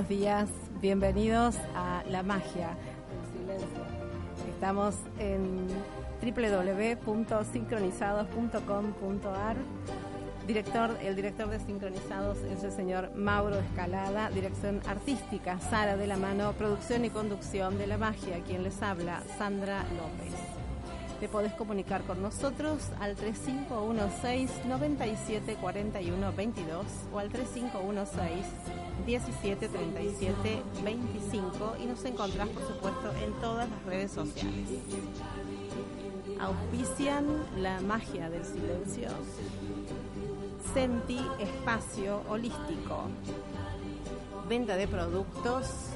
Buenos días, bienvenidos a La Magia Silencio. Estamos en www.sincronizados.com.ar. Director, el director de Sincronizados es el señor Mauro Escalada, dirección artística Sara de la Mano, producción y conducción de La Magia, quien les habla, Sandra López. Te podés comunicar con nosotros al 3516 9741 22 o al 3516 1737 25 y nos encontrás por supuesto en todas las redes sociales. Auspician la magia del silencio. Senti Espacio Holístico. Venta de productos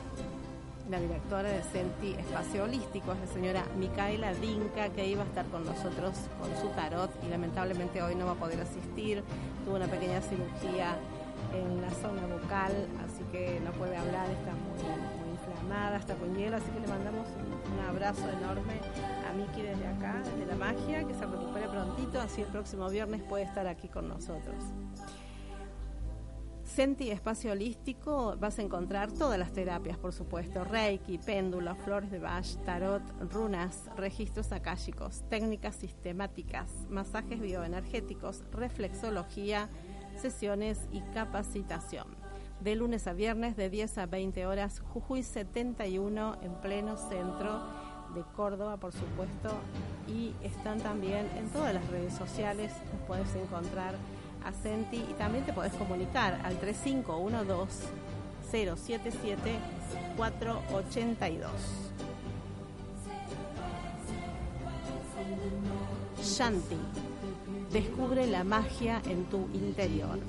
la directora de Senti Espacio Holístico, es la señora Micaela Dinka, que iba a estar con nosotros con su tarot y lamentablemente hoy no va a poder asistir. Tuvo una pequeña cirugía en la zona bucal, así que no puede hablar, está muy, inflamada, está con hielo, así que le mandamos un, abrazo enorme a Miki desde acá, desde la magia, que se recupere prontito, así el próximo viernes puede estar aquí con nosotros. Senti Espacio Holístico vas a encontrar todas las terapias, por supuesto, Reiki, péndulo, flores de Bach, tarot, runas, registros akáshicos, técnicas sistemáticas, masajes bioenergéticos, reflexología, sesiones y capacitación. De lunes a viernes de 10 a 20 horas, Jujuy 71 en pleno centro de Córdoba, por supuesto, y están también en todas las redes sociales, los puedes encontrar a Senti y también te podés comunicar al 3512 077 482. Shanti. Descubre la magia en tu interior.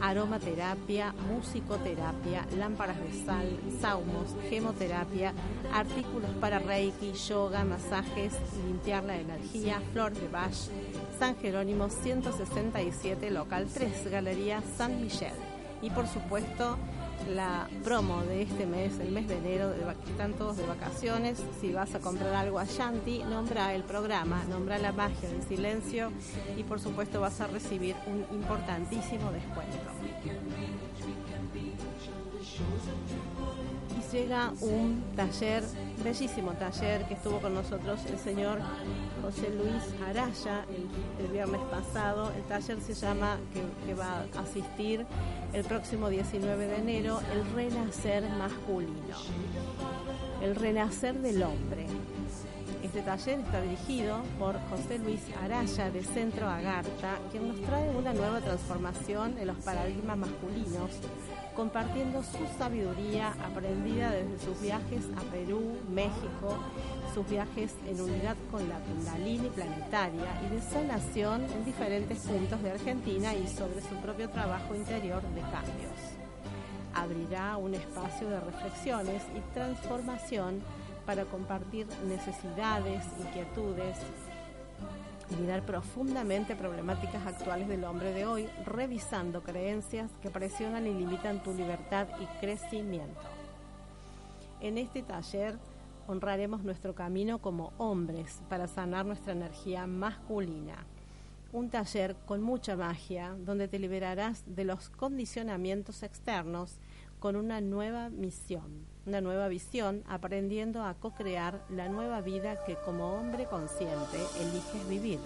Aromaterapia, musicoterapia, lámparas de sal, saumos, gemoterapia, artículos para reiki, yoga, masajes, limpiar la energía, flor de Bach, San Jerónimo 167, local 3, Galería San Michel. Y por supuesto, la promo de este mes, el mes de enero, de, están todos de vacaciones. Si vas a comprar algo a Shanti, nombra el programa, nombra la magia del silencio y por supuesto vas a recibir un importantísimo descuento llega un taller, bellísimo taller que estuvo con nosotros el señor José Luis Araya el, viernes pasado. El taller se llama, que, va a asistir el próximo 19 de enero, el renacer masculino, el renacer del hombre. Este taller está dirigido por José Luis Araya de Centro Agarta, quien nos trae una nueva transformación en los paradigmas masculinos compartiendo su sabiduría aprendida desde sus viajes a Perú, México, sus viajes en unidad con la Kundalini planetaria y de sanación en diferentes puntos de Argentina y sobre su propio trabajo interior de cambios. Abrirá un espacio de reflexiones y transformación para compartir necesidades, inquietudes, mirar profundamente problemáticas actuales del hombre de hoy, revisando creencias que presionan y limitan tu libertad y crecimiento. En este taller honraremos nuestro camino como hombres para sanar nuestra energía masculina. Un taller con mucha magia donde te liberarás de los condicionamientos externos con una nueva misión, una nueva visión, aprendiendo a co-crear la nueva vida que como hombre consciente eliges vivir.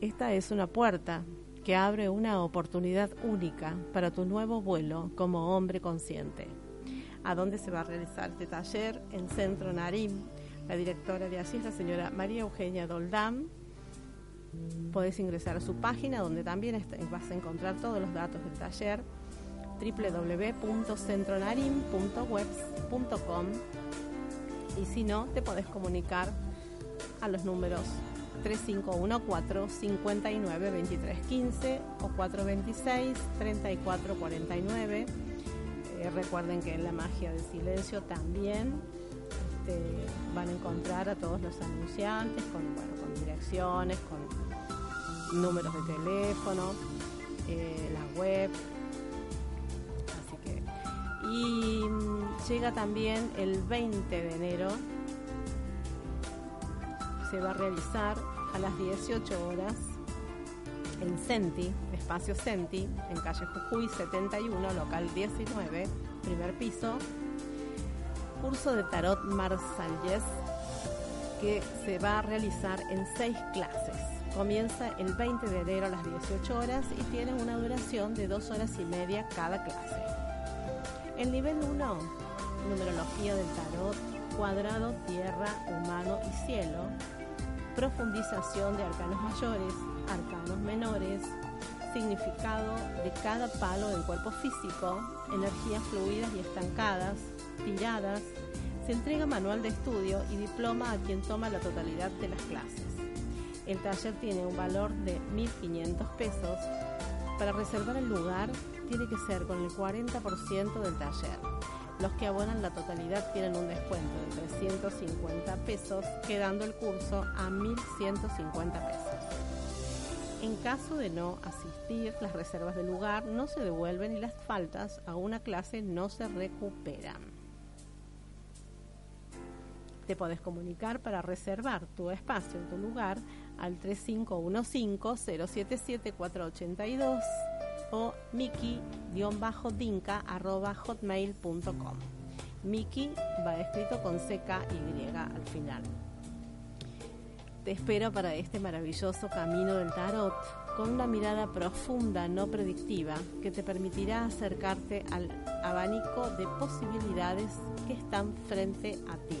Esta es una puerta que abre una oportunidad única para tu nuevo vuelo como hombre consciente. ¿A dónde se va a realizar este taller? En Centro Narim. La directora de allí es la señora María Eugenia Doldam. Puedes ingresar a su página donde también vas a encontrar todos los datos del taller www.centronarim.webs.com y si no, te podés comunicar a los números 3514-592315 o 426-3449. Eh, recuerden que en la magia del silencio también este, van a encontrar a todos los anunciantes con, con direcciones, con números de teléfono, eh, la web, y mm, llega también el 20 de enero. Se va a realizar a las 18 horas en Senti, Espacio Senti, en calle Jujuy 71, local 19, primer piso. Curso de Tarot Marsallés que se va a realizar en seis clases. Comienza el 20 de enero a las 18 horas y tiene una duración de dos horas y media cada clase. El nivel 1, numerología del tarot, cuadrado, tierra, humano y cielo, profundización de arcanos mayores, arcanos menores, significado de cada palo del cuerpo físico, energías fluidas y estancadas, tiradas, se entrega manual de estudio y diploma a quien toma la totalidad de las clases. El taller tiene un valor de 1.500 pesos. Para reservar el lugar tiene que ser con el 40% del taller. Los que abonan la totalidad tienen un descuento de 350 pesos, quedando el curso a 1.150 pesos. En caso de no asistir, las reservas del lugar no se devuelven y las faltas a una clase no se recuperan. Te podés comunicar para reservar tu espacio tu lugar al 3515-077-482 o miki-dinka.hotmail.com. Miki va escrito con CK-Y al final. Te espero para este maravilloso camino del tarot con una mirada profunda, no predictiva, que te permitirá acercarte al abanico de posibilidades que están frente a ti.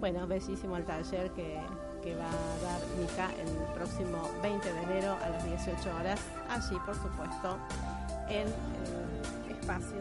Bueno, bellísimo el taller que, va a dar Mica el próximo 20 de enero a las 18 horas, allí por supuesto en el espacio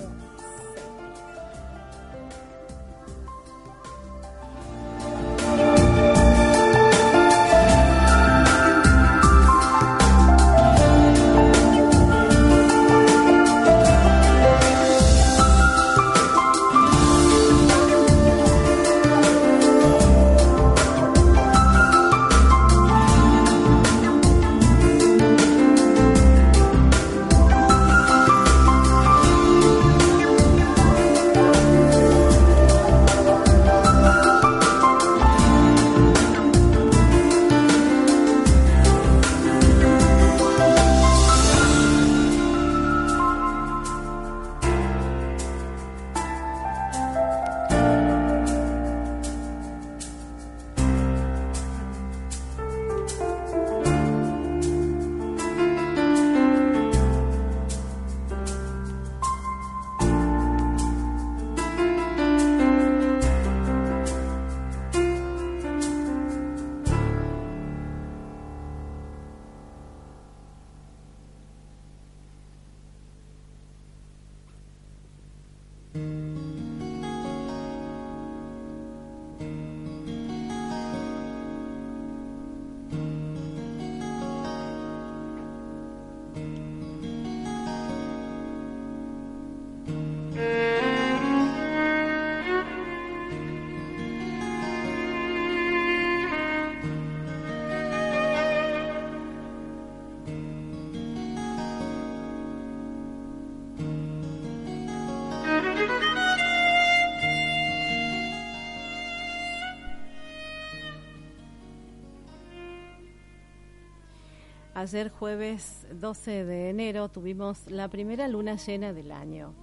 Ayer jueves 12 de enero tuvimos la primera luna llena del año.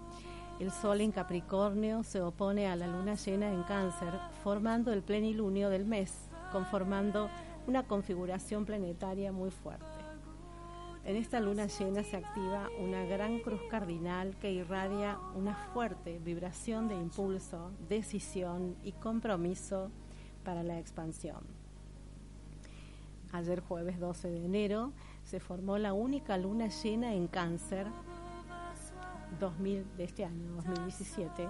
El Sol en Capricornio se opone a la luna llena en Cáncer, formando el plenilunio del mes, conformando una configuración planetaria muy fuerte. En esta luna llena se activa una gran cruz cardinal que irradia una fuerte vibración de impulso, decisión y compromiso para la expansión. Ayer jueves 12 de enero se formó la única luna llena en cáncer 2000, de este año, 2017.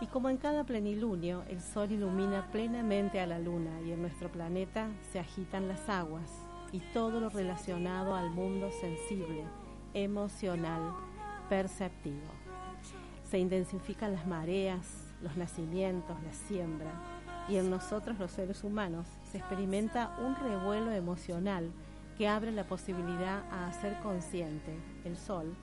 Y como en cada plenilunio, el sol ilumina plenamente a la luna y en nuestro planeta se agitan las aguas y todo lo relacionado al mundo sensible, emocional, perceptivo. Se intensifican las mareas, los nacimientos, la siembra, y en nosotros los seres humanos se experimenta un revuelo emocional que abre la posibilidad a hacer consciente el sol,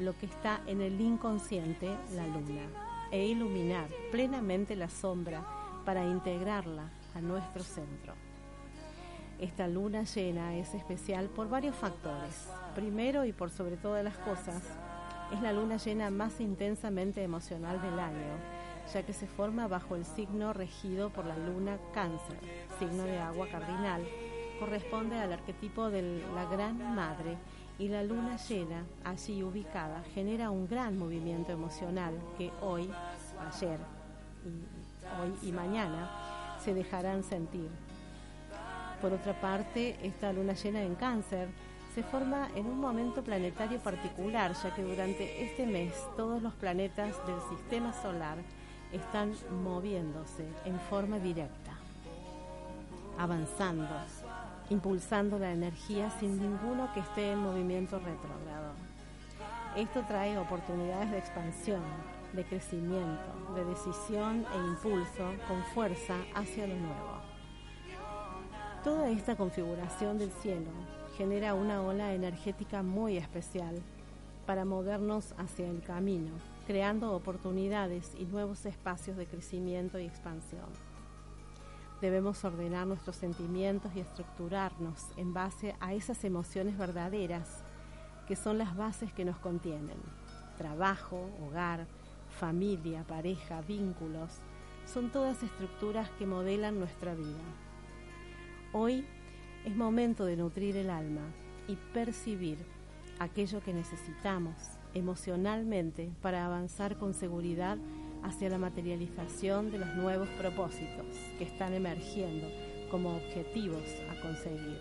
lo que está en el inconsciente, la luna, e iluminar plenamente la sombra para integrarla a nuestro centro. Esta luna llena es especial por varios factores. Primero y por sobre todas las cosas, es la luna llena más intensamente emocional del año, ya que se forma bajo el signo regido por la luna cáncer, signo de agua cardinal, corresponde al arquetipo de la Gran Madre y la luna llena, allí ubicada, genera un gran movimiento emocional que hoy, ayer, hoy y mañana se dejarán sentir. Por otra parte, esta luna llena en cáncer se forma en un momento planetario particular, ya que durante este mes todos los planetas del sistema solar están moviéndose en forma directa, avanzando, impulsando la energía sin ninguno que esté en movimiento retrógrado. Esto trae oportunidades de expansión, de crecimiento, de decisión e impulso con fuerza hacia lo nuevo. Toda esta configuración del cielo genera una ola energética muy especial para movernos hacia el camino, creando oportunidades y nuevos espacios de crecimiento y expansión. Debemos ordenar nuestros sentimientos y estructurarnos en base a esas emociones verdaderas que son las bases que nos contienen. Trabajo, hogar, familia, pareja, vínculos, son todas estructuras que modelan nuestra vida. Hoy es momento de nutrir el alma y percibir aquello que necesitamos emocionalmente para avanzar con seguridad hacia la materialización de los nuevos propósitos que están emergiendo como objetivos a conseguir.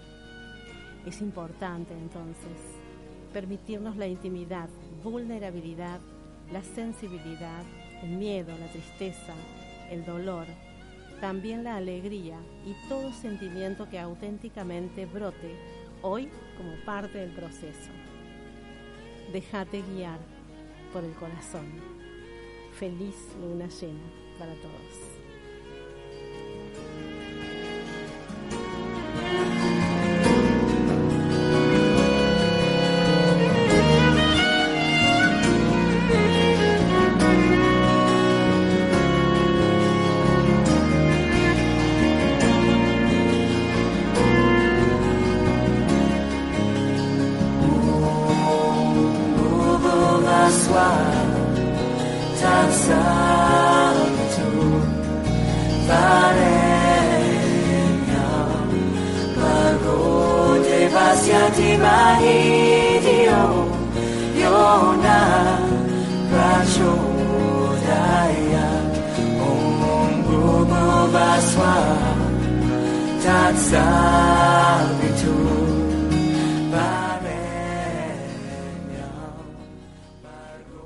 Es importante entonces permitirnos la intimidad, vulnerabilidad, la sensibilidad, el miedo, la tristeza, el dolor, también la alegría y todo sentimiento que auténticamente brote hoy como parte del proceso. Déjate guiar por el corazón. Feliz luna llena para todos.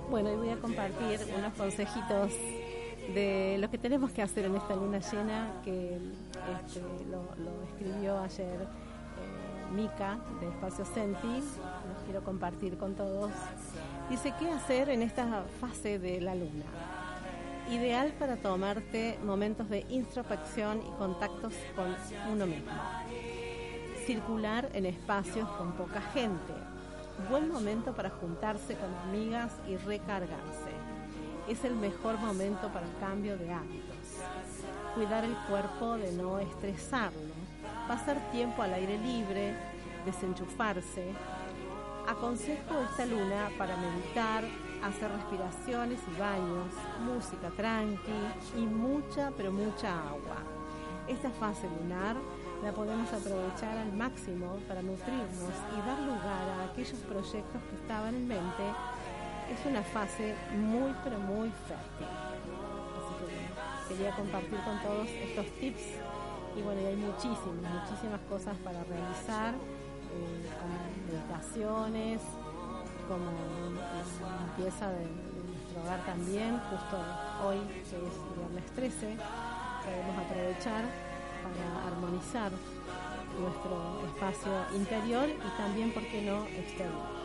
Bueno, y voy a compartir unos consejitos de lo que tenemos que hacer en esta luna llena que este, lo, escribió ayer Mika de Espacio Senti, los quiero compartir con todos. Dice, ¿qué hacer en esta fase de la luna? Ideal para tomarte momentos de introspección y contactos con uno mismo. Circular en espacios con poca gente. Buen momento para juntarse con amigas y recargarse. Es el mejor momento para cambio de hábitos. Cuidar el cuerpo de no estresarlo. Pasar tiempo al aire libre, desenchufarse. Aconsejo esta luna para meditar, hacer respiraciones y baños, música tranqui y mucha, pero mucha agua. Esta fase lunar la podemos aprovechar al máximo para nutrirnos y dar lugar a aquellos proyectos que estaban en mente. Es una fase muy, pero muy fértil. Así que quería compartir con todos estos tips y bueno, hay muchísimas, muchísimas cosas para realizar, eh, como meditaciones, como limpieza de, nuestro hogar también, justo hoy que es viernes 13, podemos aprovechar para armonizar nuestro espacio interior y también, ¿por qué no, exterior.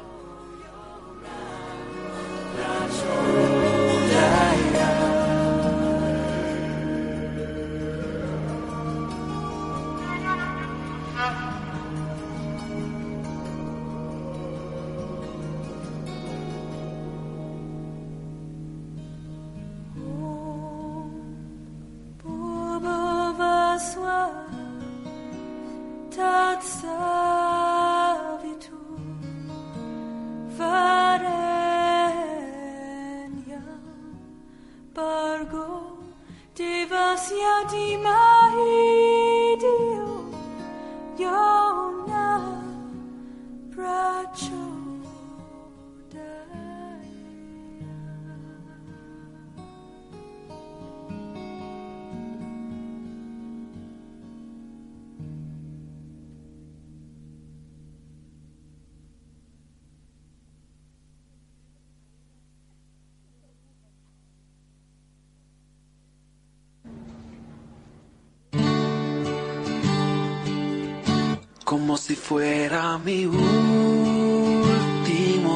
como si fuera mi último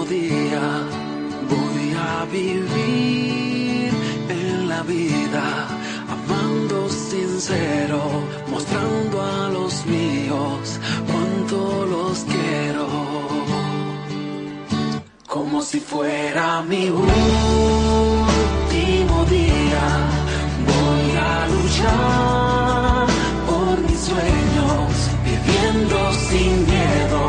día. Voy a vivir en la vida, amando sincero, mostrando a los míos cuánto los quiero. Como si fuera mi último día, voy a luchar por mi sueño sin miedo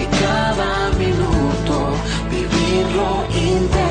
y cada minuto vivirlo intentando.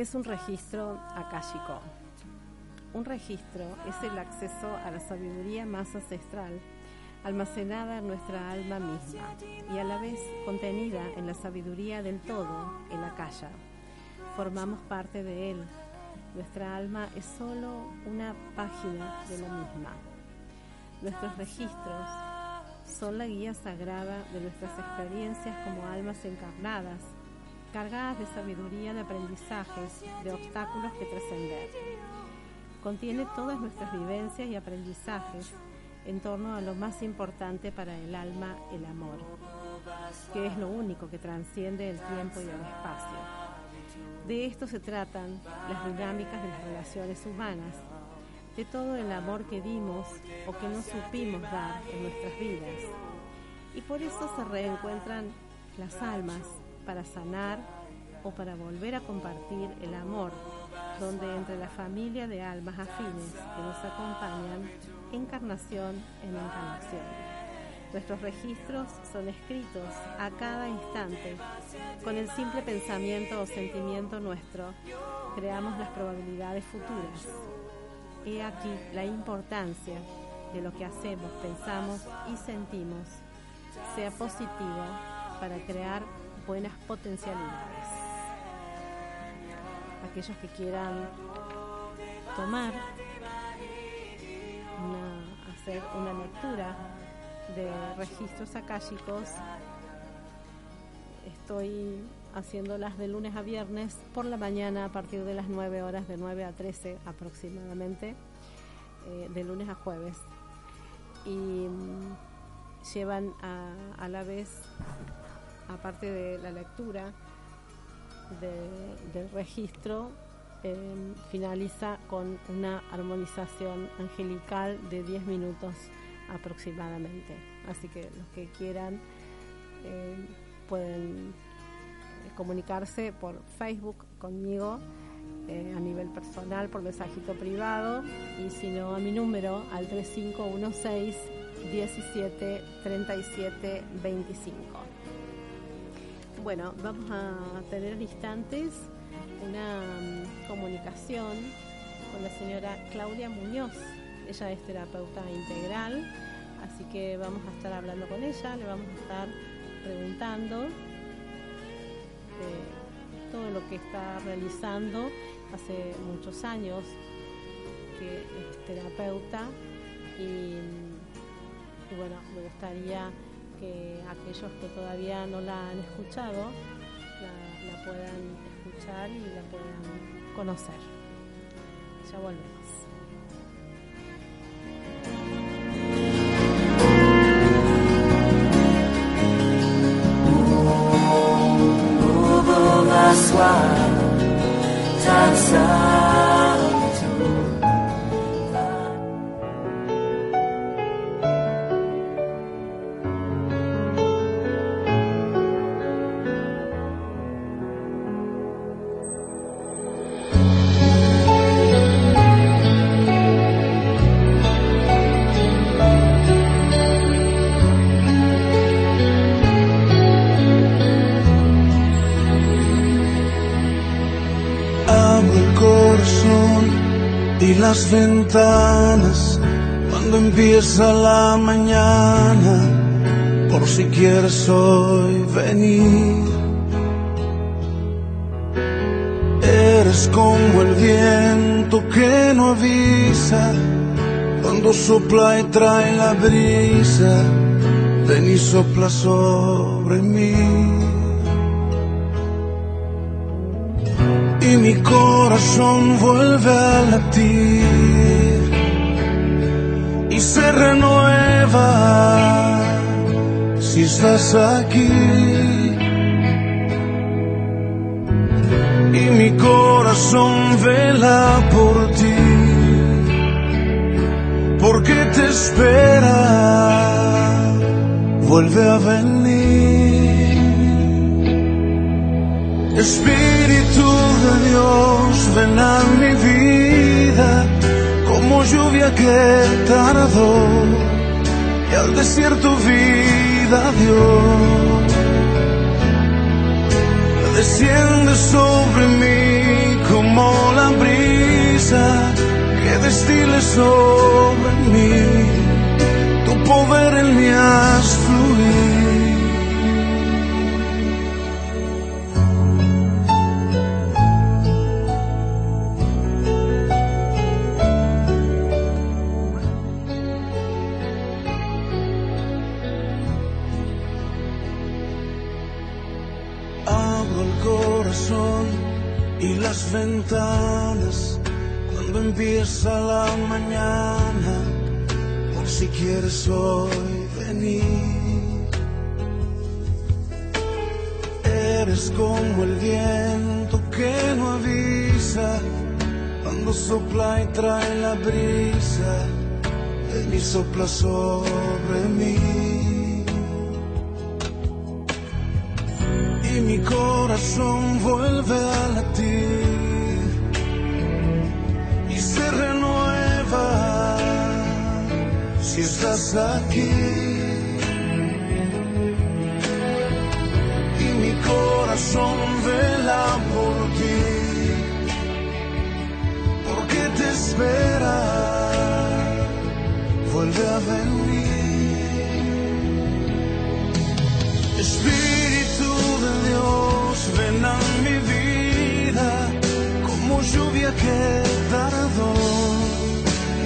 ¿Qué es un registro akáshico? Un registro es el acceso a la sabiduría más ancestral almacenada en nuestra alma misma y a la vez contenida en la sabiduría del todo, el akasha. Formamos parte de él. Nuestra alma es solo una página de la misma. Nuestros registros son la guía sagrada de nuestras experiencias como almas encarnadas cargadas de sabiduría, de aprendizajes, de obstáculos que trascender. Contiene todas nuestras vivencias y aprendizajes en torno a lo más importante para el alma, el amor, que es lo único que transciende el tiempo y el espacio. De esto se tratan las dinámicas de las relaciones humanas, de todo el amor que dimos o que no supimos dar en nuestras vidas. Y por eso se reencuentran las almas para sanar o para volver a compartir el amor, donde entre la familia de almas afines que nos acompañan, encarnación en encarnación. Nuestros registros son escritos a cada instante. Con el simple pensamiento o sentimiento nuestro, creamos las probabilidades futuras. He aquí la importancia de lo que hacemos, pensamos y sentimos sea positivo para crear buenas potencialidades. Aquellos que quieran tomar, hacer una lectura de registros akáshicos, estoy haciéndolas de lunes a viernes por la mañana a partir de las 9 horas, de 9 a 13 aproximadamente, eh, de lunes a jueves. Y mm, llevan a la vez aparte de la lectura del registro, em, finaliza con una armonización angelical de 10 minutos aproximadamente. Así que los que quieran em, pueden comunicarse por Facebook conmigo eh, a nivel personal por mensajito privado y si no a mi número al 3516 17 37 25. Bueno, vamos a tener instantes una mm, comunicación con la señora Claudia Muñoz. Ella es terapeuta integral, así que vamos a estar hablando con ella, le vamos a estar preguntando eh, todo lo que está realizando hace muchos años que es terapeuta y bueno, me gustaría que aquellos que todavía no la han escuchado la, puedan escuchar y la puedan conocer. Ya volvemos. Ventanas cuando empieza la mañana, por si quieres hoy venir. Eres como el viento que no avisa, cuando sopla y trae la brisa, ven y sopla sobre mí. Corazón vuelve a latir y se renueva si estás aquí. Y mi corazón vela por ti, porque te espera, que tardó y al desierto vida dio. Desciende sobre mí como la brisa que destile sobre mí tu poder en mi astro. Empieza la mañana, por si quieres hoy venir. Eres como el viento que no avisa cuando sopla y trae la brisa, ven y sopla sobre mí. y mi corazón vuelve a latir si estás aquí. Y mi corazón vela por ti, porque te espera, vuelve a venir. Espíritu de Dios, ven a mi vida como lluvia que tardó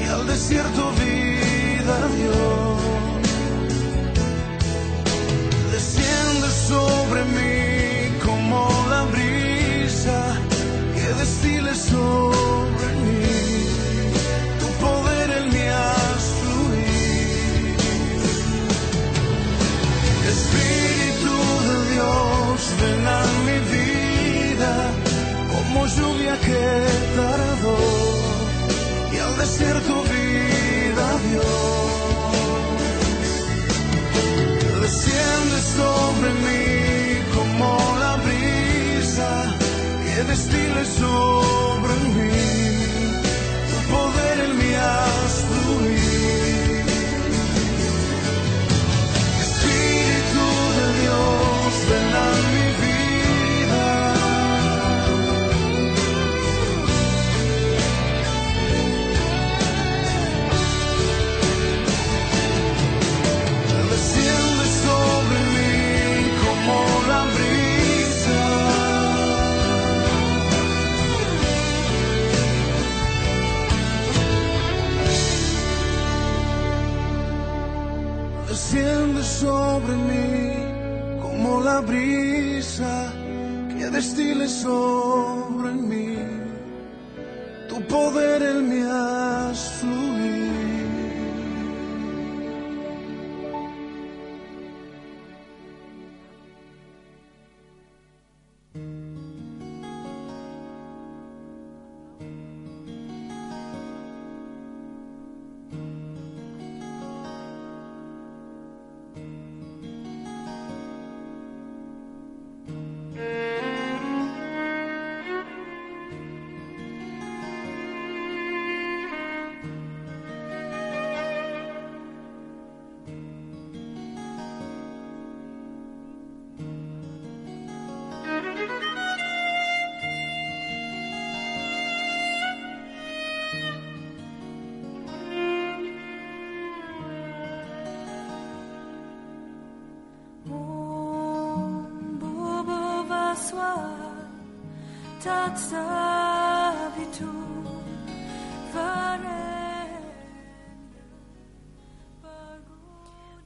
y al desierto dio. Desciende sobre mí como la brisa que destile sobre mí. Tu poder en mí fluir. Espíritu de Dios, ven a mi vida como lluvia que tardó y al desierto vida Desciende sobre mí como la brisa que destile sobre mí. Tu poder en mí haz mí como la brisa que destile sobre mí. Tu poder en mí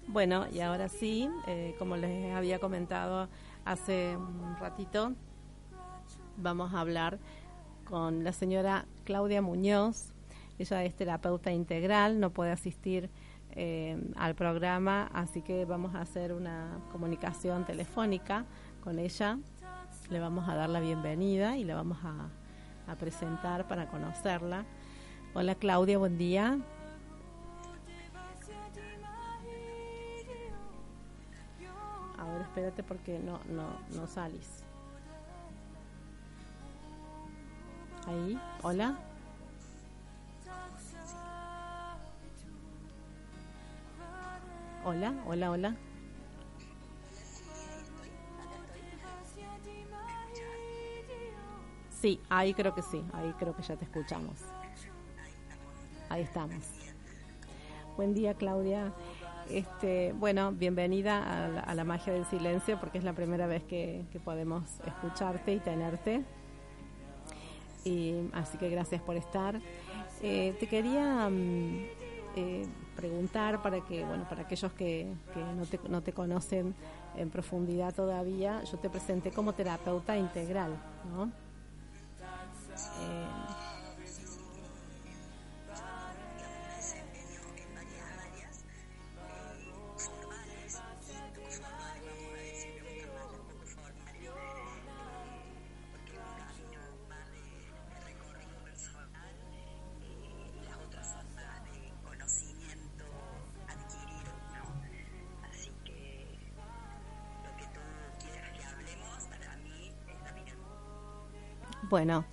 Bueno, y ahora sí, eh, como les había comentado hace un ratito, vamos a hablar con la señora Claudia Muñoz. Ella es terapeuta integral, no puede asistir eh, al programa, así que vamos a hacer una comunicación telefónica con ella. Le vamos a dar la bienvenida y la vamos a, a presentar para conocerla. Hola Claudia, buen día. A ver, espérate porque no, no, no salís. Ahí, hola. Hola, hola, hola. Sí, ahí creo que sí, ahí creo que ya te escuchamos. Ahí estamos. Buen día, Claudia. Este, bueno, bienvenida a la, a la, magia del silencio porque es la primera vez que, podemos escucharte y tenerte. Y, así que gracias por estar. Eh, te quería mm, eh, preguntar para que, bueno, para aquellos que, que no, te, no, te, conocen en profundidad todavía, yo te presenté como terapeuta integral, ¿no? Bueno,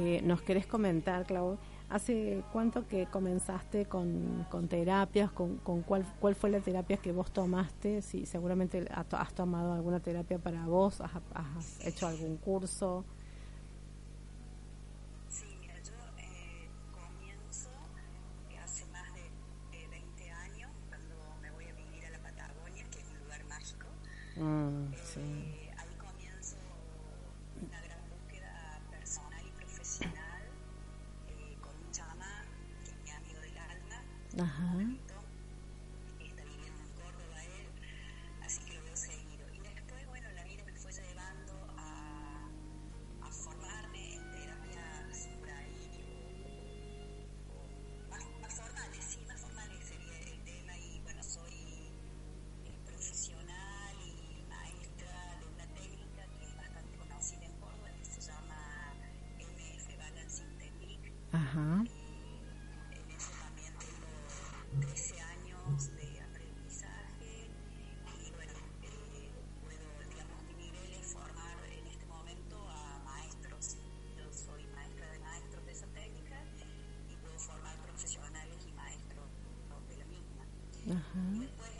eh, nos querés comentar, Clau, ¿hace cuánto que comenzaste con, terapias? ¿Con, con cuál, cuál fue la terapia que vos tomaste? Si seguramente has tomado alguna terapia para vos, has, has hecho algún curso. Ajá. Entonces también tengo 13 años de aprendizaje y bueno, puedo, digamos, mi nivel es formar en este momento a maestros. Yo soy maestra de maestros de esa técnica y puedo formar profesionales y maestros de la misma. Ajá.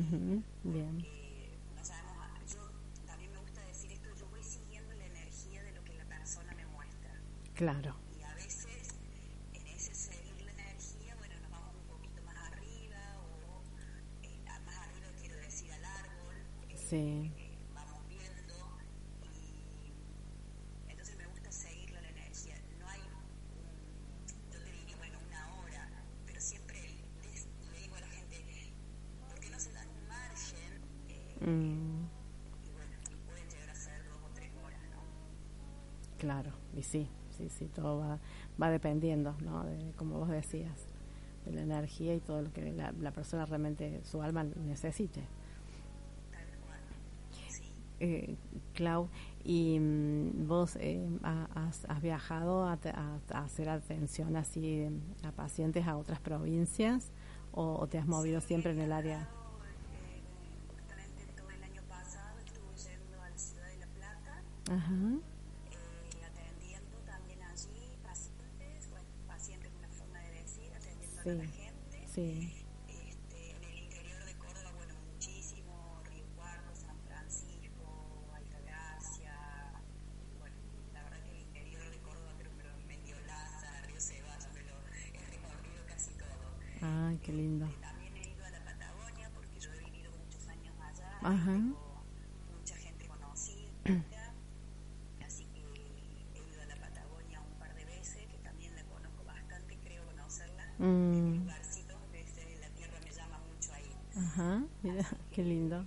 -huh. Bien. Claro. Y a veces, en ese seguir la energía, bueno, nos vamos un poquito más arriba, o eh, más arriba quiero decir al árbol. Eh, sí. Eh, sí, sí, sí, todo va, va dependiendo, ¿no? De, como vos decías, de la energía y todo lo que la, la persona realmente, su alma necesite. Eh, Clau, y mm, vos eh, has, has, viajado a, a, a, hacer atención así mm, a pacientes a otras provincias o, te has movido siempre en el área? Ajá. sí. la gente. Sí. Este, en el interior de Córdoba, bueno, muchísimo, Río Cuarto, San Francisco, Altagracia, bueno, la verdad que el interior de Córdoba creo que lo medio Laza, Río Cebas, pero he recorrido casi todo. Ah, qué lindo. Este, también he ido a la Patagonia porque yo he vivido muchos años allá. Ajá. Qué lindo.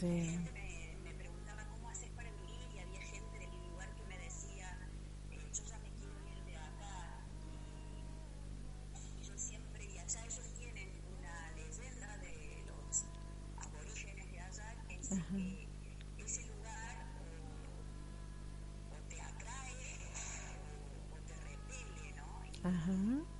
sí. me, me preguntaba cómo haces para vivir y había gente de mi lugar que me decía, eh, yo ya me quiero ir de acá y, yo siempre, y allá ellos tienen una leyenda de los aborígenes de allá es que ese lugar o, te atrae o, te repele, ¿no? Ajá.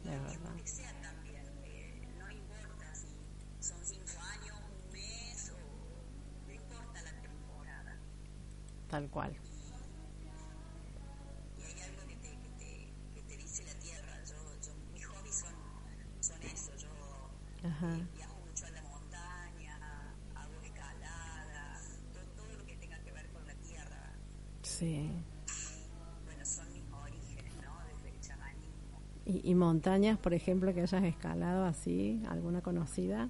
Tal cual. Ajá. Viajo mucho a la montaña, hago escalada, todo, lo que tenga que ver con la tierra. Sí. Bueno, son mis orígenes, ¿no? Desde el chamanismo. ¿Y, ¿Y, montañas, por ejemplo, que hayas escalado así? ¿Alguna conocida?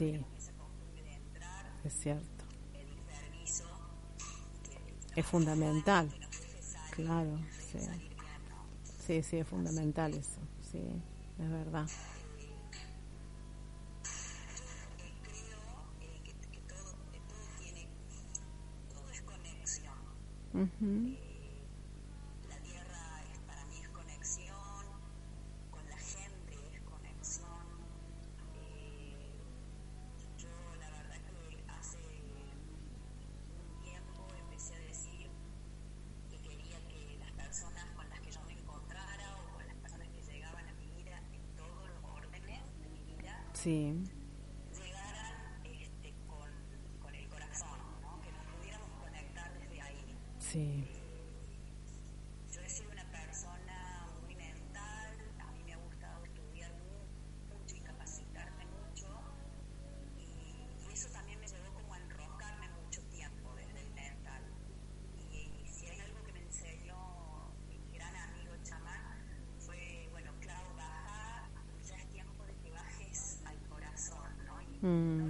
Sí, es cierto. Es fundamental, claro, sí. Sí, sí, es fundamental eso, sí, es verdad. Uh. Sí. Mm.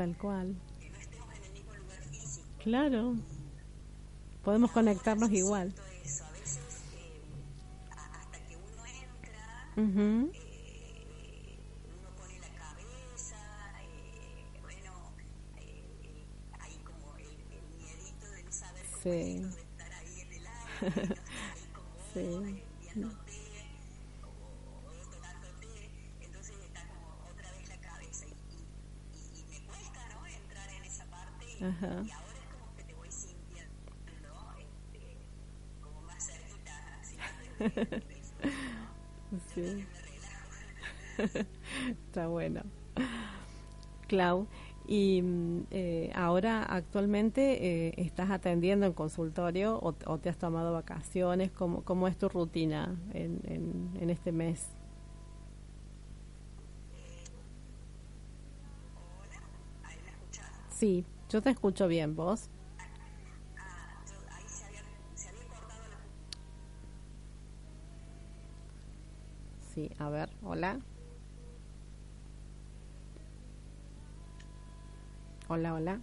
Tal cual. Que no estemos en el mismo lugar físico. Claro. Podemos conectarnos igual. Eh, hasta que Uh -huh. sí. Está bueno. Clau, y mm, eh, ahora actualmente eh, estás atendiendo en consultorio o, te has tomado vacaciones. ¿Cómo, cómo es tu rutina en, en, en este mes? Sí, yo te escucho bien, vos. Sí, a ver, hola. Hola, hola.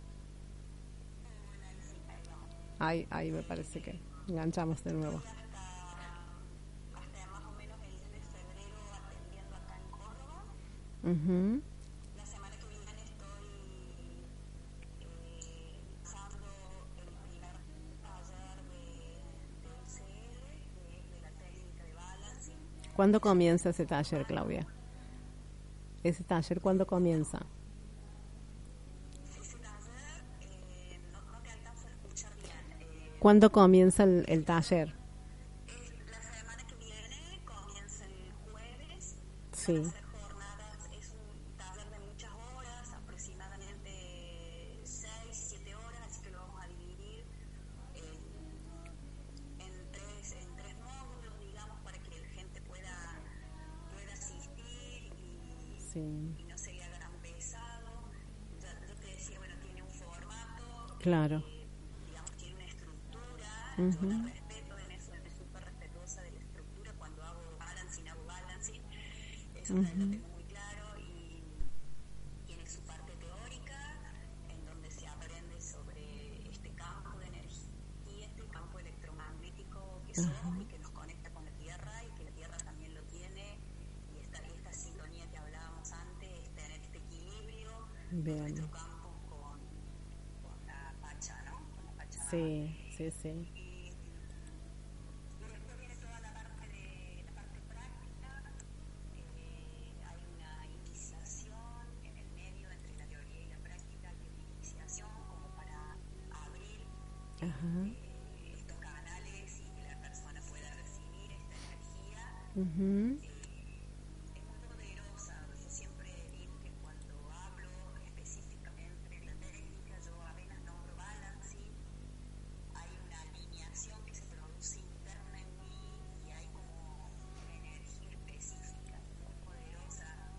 Ahí, ahí me parece que enganchamos de nuevo. hasta más o menos el 10 de febrero atendiendo acá en Córdoba. ¿Cuándo comienza ese taller, Claudia? ¿Ese taller cuándo comienza? Eh. Eh, ¿Cuándo comienza el, el taller? es la semana que viene comienza el jueves. Sí. Claro. digamos, tiene una estructura, yo la respeto en eso, soy súper respetuosa de la estructura cuando hago balancing, hago balancing, eso Sí, sí, sí. Y, y después viene toda la parte de la parte práctica. Eh, hay una iniciación en el medio entre la teoría y la práctica, hay una iniciación como para abrir Ajá. eh, estos canales y que la persona pueda recibir esta energía. Ujú. Es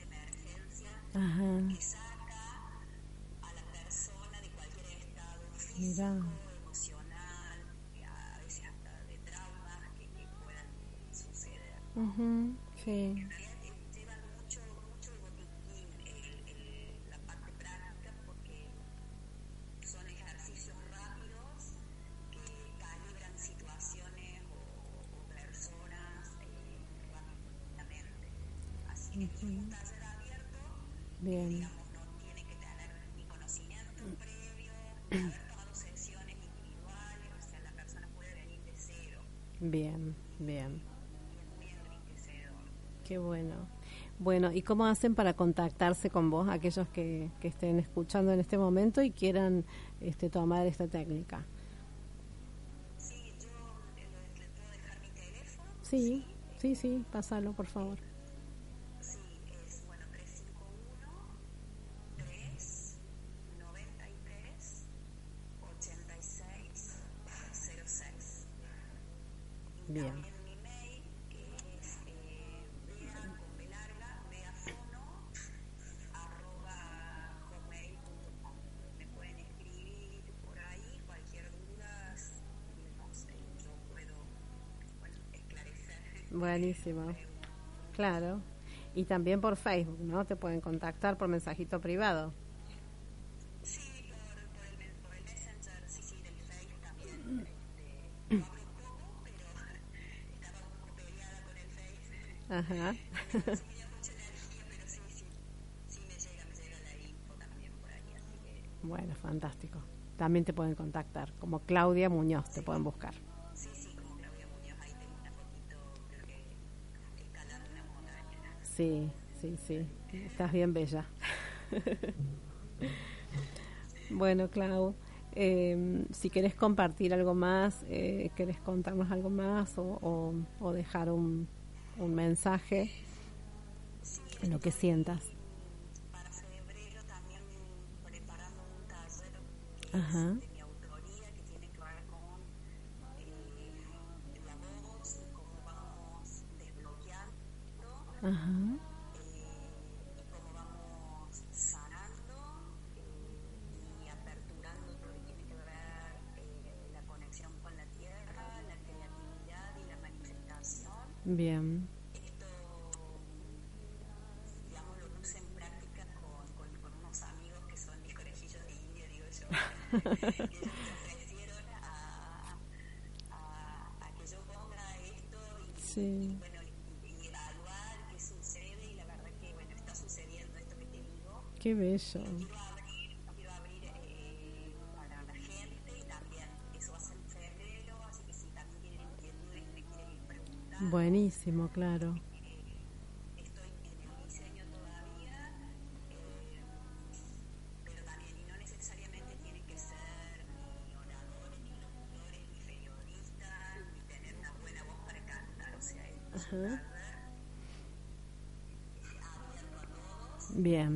emergencia Ajá. que saca a la persona de cualquier estado físico, Mira. emocional, a veces hasta de traumas que, que puedan suceder. Sí. Bien. Bien. muy enriquecedor. Qué bueno. Bueno, ¿y cómo hacen para contactarse con vos, aquellos que, que estén escuchando en este momento y quieran este, tomar esta técnica? Sí, yo eh, le puedo dejar mi teléfono. Sí, sí, sí, pásalo, por favor. Buenísimo. Claro. Y también por Facebook, ¿no? Te pueden contactar por mensajito privado. Sí, por, por, el, por el Messenger, sí, sí, del Face también. Este, lo abro poco, pero estaba un poco peleada con el Face. Ajá. Consumía mucha energía, pero sí, sí, sí me llega, me llega la info también por ahí, así que Bueno, fantástico. También te pueden contactar. Como Claudia Muñoz te pueden buscar. Sí, sí, sí. Estás bien bella. Bueno, Clau, eh, si querés compartir algo más, eh, querés contarnos algo más o, o- o dejar un, un mensaje, lo que sientas. Para febrero también preparando un taller Ajá, manifestación. bien, Esto, digamos, lo puse en práctica con, unos amigos que son mis conejillos de India, digo yo, ellos me ofrecieron a, que yo ponga esto y, sí, bueno, quieren preguntar, Buenísimo, claro. estoy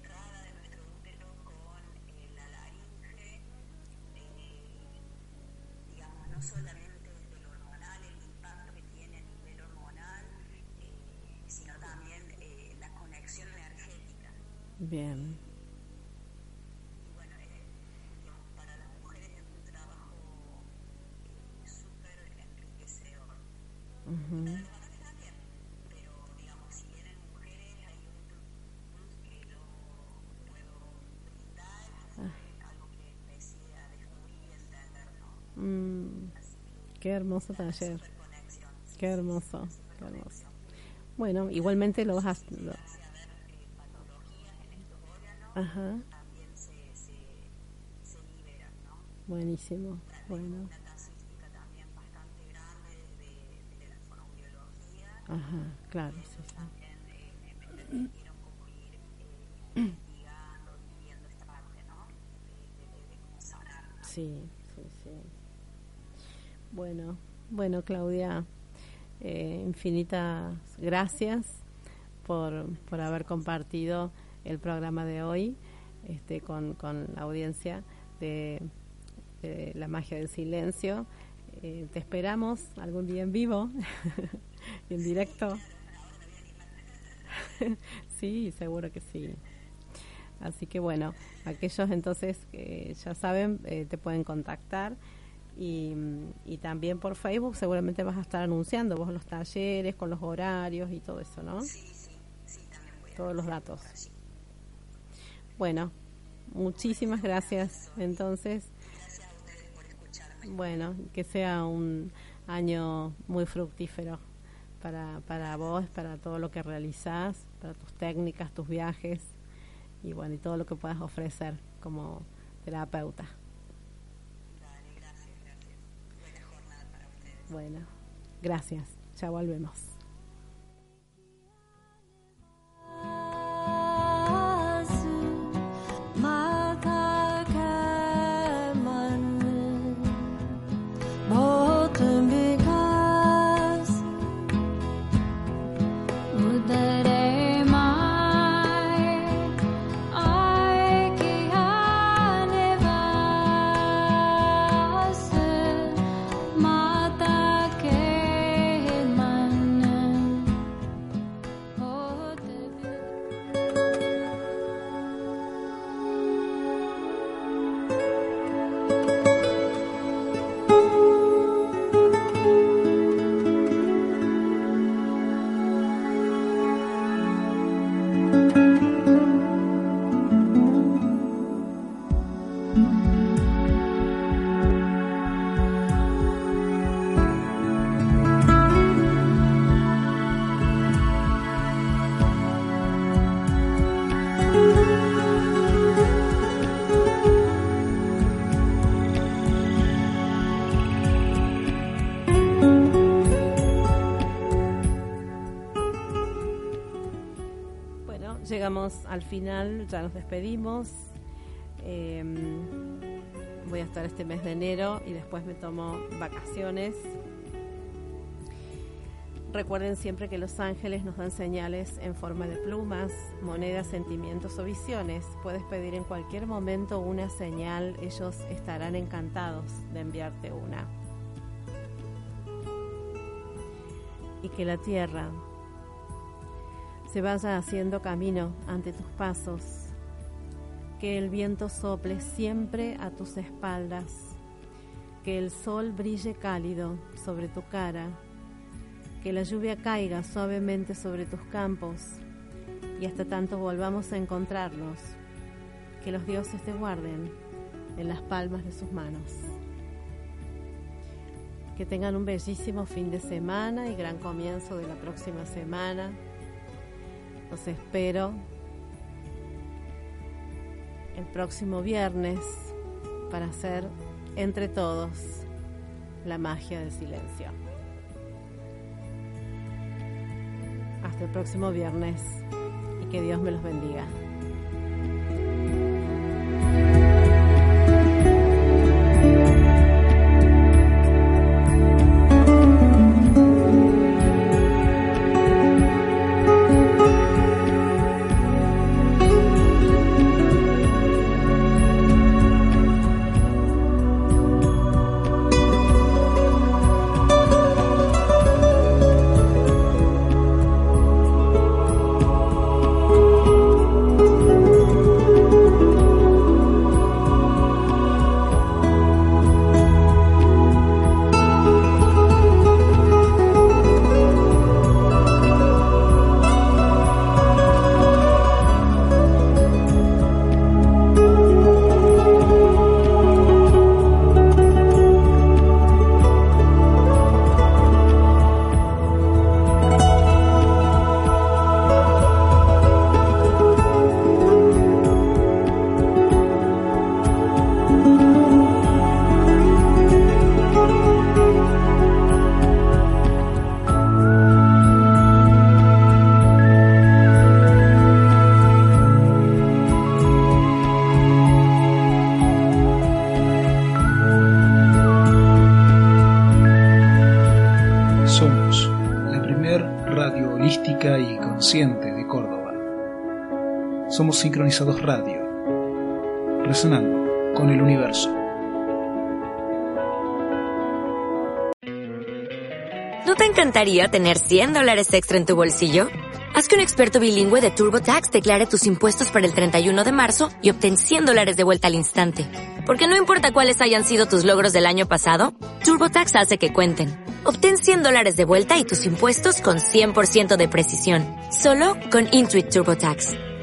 bien, Y bueno, eh, digamos, para las mujeres es un trabajo eh, súper enriquecedor. ujú, Para los varones también, pero digamos, si vienen mujeres, hay un plus que lo puedo brindar, que fue algo que empecé a descubrir y entender, ¿no? Mm, qué hermoso taller, qué hermoso, qué hermoso. Bueno, igualmente lo vas a... lo- Ajá, buenísimo, bueno, ajá, claro, sí, sí. Sí, sí, sí. Bueno, bueno, Claudia, eh, infinitas gracias por, por haber compartido el programa de hoy este, con, con la audiencia de, La Magia del Silencio. Eh, te esperamos algún día en vivo, en directo. sí, seguro que sí. Así que bueno, aquellos entonces que ya saben, eh, te pueden contactar y, y también por Facebook seguramente vas a estar anunciando vos los talleres con los horarios y todo eso, ¿no? Sí, sí, sí, también voy a Todos los datos. Bueno, muchísimas gracias. Entonces, Gracias a ustedes por escucharme. bueno, que sea un año muy fructífero para, para vos, para todo lo que realizás, para tus técnicas, tus viajes y bueno, y todo lo que puedas ofrecer como terapeuta. Dale, gracias, gracias. Buena jornada para ustedes. Bueno, gracias. Ya volvemos. Al final, ya nos despedimos. Eh, voy a estar este mes de enero y después me tomo vacaciones. Recuerden siempre que los ángeles nos dan señales en forma de plumas, monedas, sentimientos o visiones. Puedes pedir en cualquier momento una señal, ellos estarán encantados de enviarte una. Y que la tierra se vaya haciendo camino ante tus pasos, que el viento sople siempre a tus espaldas, que el sol brille cálido sobre tu cara, que la lluvia caiga suavemente sobre tus campos. Y hasta tanto volvamos a encontrarnos, que los dioses te guarden en las palmas de sus manos. Que tengan un bellísimo fin de semana y gran comienzo de la próxima semana. Los espero el próximo viernes para hacer entre todos la magia del silencio. Hasta el próximo viernes y que Dios me los bendiga. Radio, resonando con el universo. ¿No te encantaría tener 100 dólares extra en tu bolsillo? Haz que un experto bilingüe de TurboTax declare tus impuestos para el 31 de marzo y obtén 100 dólares de vuelta al instante. Porque no importa cuáles hayan sido tus logros del año pasado, TurboTax hace que cuenten. Obtén 100 dólares de vuelta y tus impuestos con 100% de precisión. Solo con Intuit TurboTax.